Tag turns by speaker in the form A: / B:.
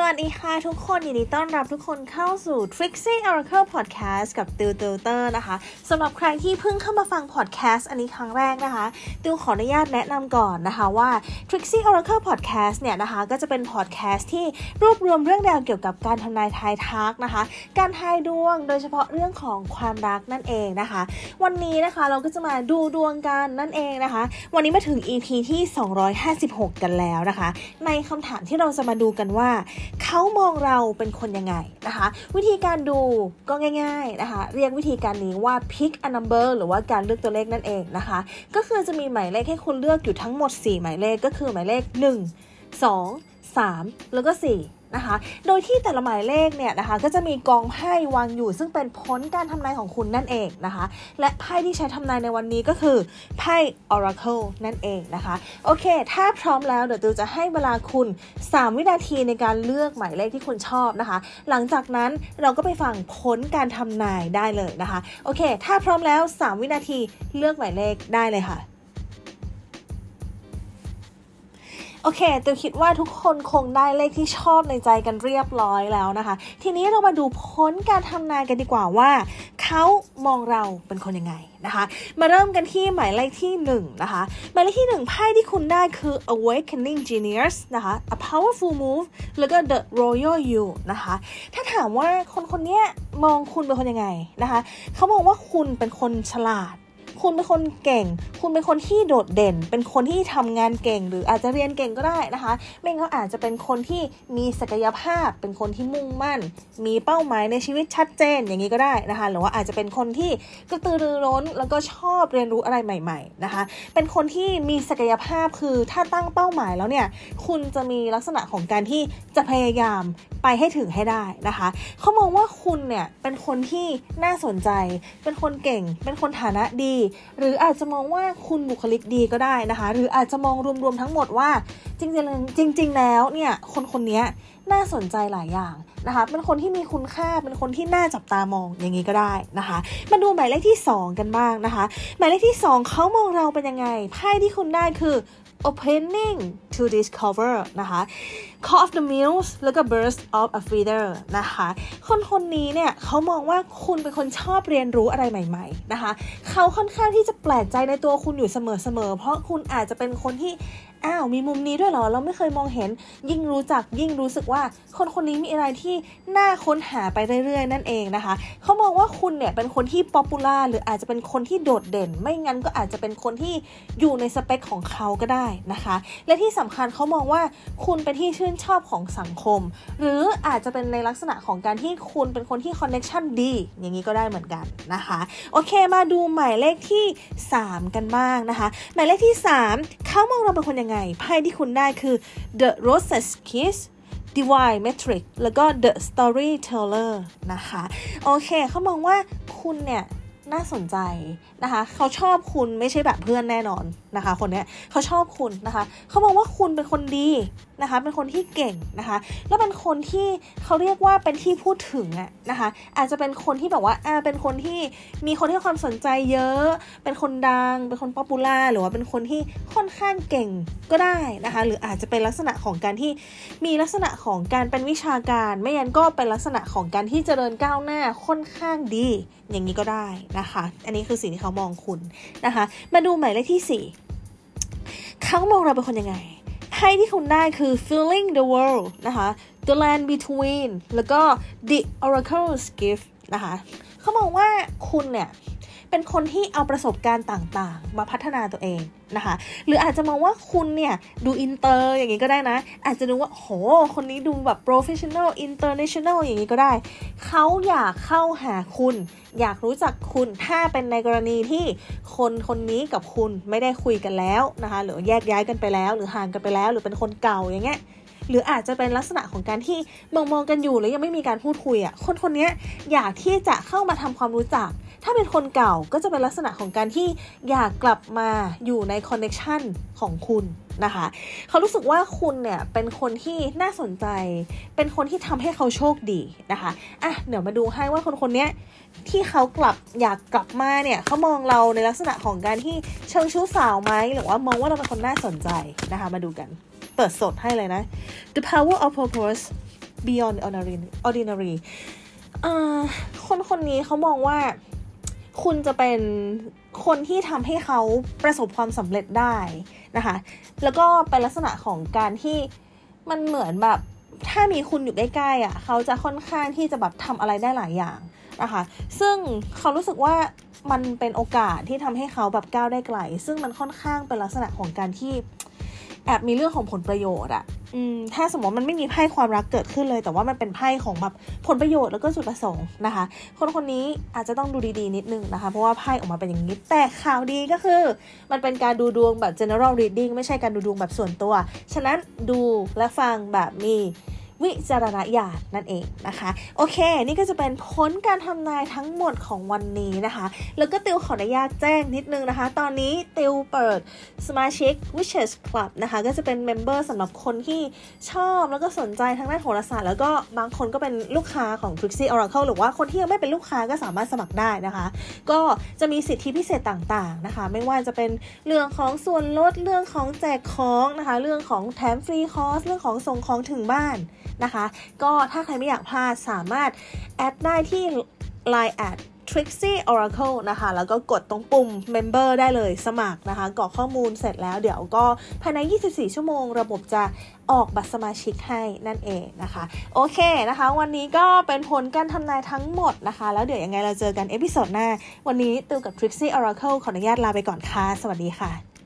A: สวัสดีค่ะทุกคนยินดีต้อนรับทุกคนเข้าสู่ Trixie Oracle Podcast กับติวติวเตอร์นะคะสำหรับใครที่เพิ่งเข้ามาฟัง podcast อันนี้ครั้งแรกนะคะ ติวขออนุญาตแนะนำก่อนนะคะว่า Trixie Oracle Podcast เนี่ยนะคะ ก็จะเป็น podcast ที่รวบรวมเรื่องราวเกี่ยวกับการทำนายทายทักนะคะ การทายดวงโดยเฉพาะเรื่องของความรักนั่นเองนะคะ วันนี้นะคะเราก็จะมาดูดวงกันนั่นเองนะคะ วันนี้มาถึง EP ที่ 256 กันแล้วนะคะ ในคำถามที่เราจะมาดูกันว่าเขามองเราเป็นคนยังไงนะคะ วิธีการดูก็ง่าย ๆนะคะ เรียกวิธีการนี้ว่า pick a number หรือว่าการเลือกตัวเลขนั่นเองนะคะ ก็คือจะมีหมายเลขให้คุณเลือกอยู่ทั้งหมด 4 หมายเลขก็คือหมายเลข 1 2 3 แล้วก็ 4 นะคะ โดยที่แต่ละหมายเลขเนี่ยนะคะก็จะมีกองไพ่วางอยู่ ซึ่งเป็นผลการทำนายของคุณนั่นเองนะคะ และไพ่ที่ใช้ทำนายในวันนี้ก็คือไพ่ Oracle นั่นเองนะคะ โอเค ถ้าพร้อมแล้วเดี๋ยวตูจะให้เวลาคุณ 3 วินาทีในการเลือกหมายเลขที่คุณชอบนะคะ หลังจากนั้นเราก็ไปฟังผลการทำนายได้เลยนะคะ โอเค ถ้าพร้อมแล้ว 3 วินาทีเลือกหมายเลขได้เลยค่ะ โอเคตูคิดว่าทุกคนคงได้เลขที่ชอบในใจกันเรียบร้อยแล้วนะคะ ทีนี้เรามาดูผลการทำนายกันดีกว่าว่าเขามองเราเป็นคนยังไงนะคะ มาเริ่มกันที่หมายเลขที่1นะคะ หมายเลขที่1ไพ่ที่คุณได้คือ awakening genius นะคะ a powerful move แล้วก็ the royal you นะคะ ถ้าถามว่าคนคนนี้มองคุณเป็นคนยังไงนะคะ เขามองว่าคุณเป็นคนฉลาด คุณเป็นคนเก่ง คุณเป็นคนที่โดดเด่น เป็นคนที่ทำงานเก่ง หรืออาจจะเรียนเก่งก็ได้นะคะ ไม่งั้นอาจจะเป็นคนที่มีศักยภาพ เป็นคนที่มุ่งมั่น มีเป้าหมายในชีวิตชัดเจนอย่างนี้ก็ได้นะคะ หรือว่าอาจจะเป็นคนที่กระตือรือร้น แล้วก็ชอบเรียนรู้อะไรใหม่ ๆนะคะ เป็นคนที่มีศักยภาพคือถ้าตั้งเป้าหมายแล้วเนี่ย คุณจะมีลักษณะของการที่จะพยายามไปให้ถึงให้ได้นะคะเขามองว่าคุณเนี่ยเป็นคนที่น่าสนใจ เป็นคนเก่ง เป็นคนฐานะดีหรืออาจจะมองว่าคุณบุคลิกดีก็ได้นะคะ หรืออาจจะมองรวมๆทั้งหมดว่าจริงๆจริง ๆ แล้วเนี่ยคนคนนี้ น่าสนใจหลายอย่างนะคะ เป็นคนที่มีคุณค่า เป็นคนที่น่าจับตามองอย่างนี้ก็ได้นะคะ มาดูหมายเลขที่ 2 กันบ้างนะคะ หมายเลขที่ 2 เขามองเราเป็นยังไง ไพ่ที่คุณได้คือ opening to discover นะคะ call of the muse แล้วก็ burst of a feather นะคะ คนคนนี้เนี่ยเขามองว่าคุณเป็นคนชอบเรียนรู้อะไรใหม่ ๆ นะคะ เขาค่อนข้างที่จะแปลกใจในตัวคุณอยู่เเสมอๆ เพราะคุณอาจจะเป็นคนที่อ้าวมีมุมนี้ด้วยเหรอ เราไม่เคยมองเห็น ยิ่งรู้จักยิ่งรู้สึกว่า คนคนนี้มีอะไรที่น่าค้นหาไปเรื่อยๆ นั่นเองนะคะ เขามองว่าคุณเนี่ยเป็นคนที่ popular หรืออาจจะเป็นคนที่โดดเด่น ไม่งั้นก็อาจจะเป็นคนที่อยู่ในสเปคของเขาก็ได้นะคะ และที่สำคัญเขามองว่าคุณเป็นที่ชื่นชอบของสังคม หรืออาจจะเป็นในลักษณะของการที่คุณเป็นคนที่ connection ดี อย่างนี้ก็ได้เหมือนกันนะคะ โอเคมาดูหมายเลขที่ 3 กันบ้างนะคะ หมายเลขที่ 3เขามองเราเป็นคนยังไง ไพ่ที่คุณได้คือ The Roses Kiss Divine Metric แล้วก็ The Storyteller นะคะ โอเค เขามองว่าคุณเนี่ยน่าสนใจนะคะ เขาชอบคุณไม่ใช่แบบเพื่อนแน่นอนนะคะคนเนี้ยเขาชอบคุณนะคะเขามองว่าคุณเป็นคนดีนะคะเป็นคนที่เก่งนะคะแล้วเป็นคนที่เขาเรียกว่าเป็นที่พูดถึงอะนะคะอาจจะเป็นคนที่แบบว่าอ่าเป็นคนที่มีคนให้ความสนใจเยอะ เป็นคนดัง เป็นคนป๊อปปูล่าหรือว่าเป็นคนที่ค่อนข้างเก่งก็ได้นะคะหรืออาจจะเป็นลักษณะของการที่มีลักษณะของการเป็นวิชาการ ไม่งั้นก็เป็นลักษณะของการที่เจริญก้าวหน้าค่อนข้างดีอย่างนี้ก็ได้นะคะ อันนี้คือสิ่งที่เขามองคุณนะคะ มาดูหมายเลขที่4 เขามองเราเป็นคนยังไงไพ่ที่คุณได้คือ feeling the world นะคะ the land between แล้วก็ the oracle's gift นะคะเขามองว่าคุณเนี่ย เป็นคนที่เอาประสบการณ์ต่างๆ มาพัฒนาตัวเองนะคะ หรืออาจจะมองว่าคุณเนี่ยดูอินเตอร์อย่างนี้ก็ได้นะ อาจจะดูว่าโห คนนี้ดูแบบ professional international อย่างนี้ก็ได้ เขาอยากเข้าหาคุณ อยากรู้จักคุณถ้าเป็นในกรณีที่คนคนนี้กับคุณไม่ได้คุยกันแล้วนะคะ หรือแยกย้ายกันไปแล้ว หรือห่างกันไปแล้ว หรือเป็นคนเก่าอย่างเงี้ย หรืออาจจะเป็นลักษณะของการที่มองมองกันอยู่แล้วยังไม่มีการพูดคุยอะ่ะคนคนนี้อยากที่จะเข้ามาทำความรู้จัก ถ้าเป็นคนเก่าก็จะเป็นลักษณะของการที่อยากกลับมาอยู่ในคอนเน t ชันของคุณนะคะเขารู้สึกว่าคุณเนี่ยเป็นคนที่น่าสนใจ เป็นคนที่ทำให้เขาโชคดีนะคะอะเดี๋ยวมาดูให้ว่าคนคนนี้ที่เขากลับอยากกลับมาเนี่ยเขามองเราในลักษณะของการที่เชิงชู้สาวไหมหรือว่ามองว่าเราเป็นคนน่าสนใจนะคะมาดูกัน เปิดสดให้เลยนะ The Power of Purpose beyond ordinary คนคนนี้เขามองว่าคุณจะเป็นคนที่ทำให้เขาประสบความสำเร็จได้นะคะ แล้วก็เป็นลักษณะของการที่มันเหมือนแบบถ้ามีคุณอยู่ใกล้ๆอะ เขาจะค่อนข้างที่จะแบบทำอะไรได้หลายอย่างนะคะ ซึ่งเขารู้สึกว่ามันเป็นโอกาสที่ทำให้เขาแบบก้าวได้ไกล ซึ่งมันค่อนข้างเป็นลักษณะของการที่ แอบมีเรื่องของผลประโยชน์อะอืมถ้าสมมติมันไม่มีไพ่ความรักเกิดขึ้นเลย แต่ว่ามันเป็นไพ่ของแบบผลประโยชน์แล้วก็จุดประสงค์นะคะ คนคนนี้อาจจะต้องดูดีๆนิดนึงนะคะ เพราะว่าไพ่ออกมาเป็นอย่างนี้ แต่ข่าวดีก็คือ มันเป็นการดูดวงแบบ general reading ไม่ใช่การดูดวงแบบส่วนตัว ฉะนั้นดูและฟังแบบมี วิจารณญาณนั่นเองนะคะ โอเค นี่ก็จะเป็นผลการทำนายทั้งหมดของวันนี้นะคะ แล้วก็ติวขออนุญาตแจ้งนิดนึงนะคะ ตอนนี้ติวเปิดสมาชิก Witches Club นะคะ ก็จะเป็น member สำหรับคนที่ชอบแล้วก็สนใจทางด้านโหราศาสตร์แล้วก็บางคนก็เป็นลูกค้าของ Trixie Oracle หรือว่าคนที่ยังไม่เป็นลูกค้าก็สามารถสมัครได้นะคะ ก็จะมีสิทธิพิเศษต่างๆนะคะ ไม่ว่าจะเป็นเรื่องของส่วนลดเรื่องของแจกของนะคะ เรื่องของแถมฟรีคอร์สเรื่องของส่งของถึงบ้าน นะคะ ก็ถ้าใครไม่อยากพลาดสามารถแอดได้ที่ Line แอด Trixie Oracle นะคะ แล้วก็กดตรงปุ่ม Member ได้เลยสมัครนะคะกรอกข้อมูลเสร็จแล้วเดี๋ยวก็ภายใน 24 ชั่วโมง ระบบจะออกบัตรสมาชิกให้นั่นเองนะคะ โอเคนะคะ วันนี้ก็เป็นผลการทำนายทั้งหมดนะคะ แล้วเดี๋ยวยังไงเราเจอกัน episode หน้า วันนี้ติวกับ Trixie Oracle ขออนุญาตลาไปก่อนค่ะ สวัสดีค่ะ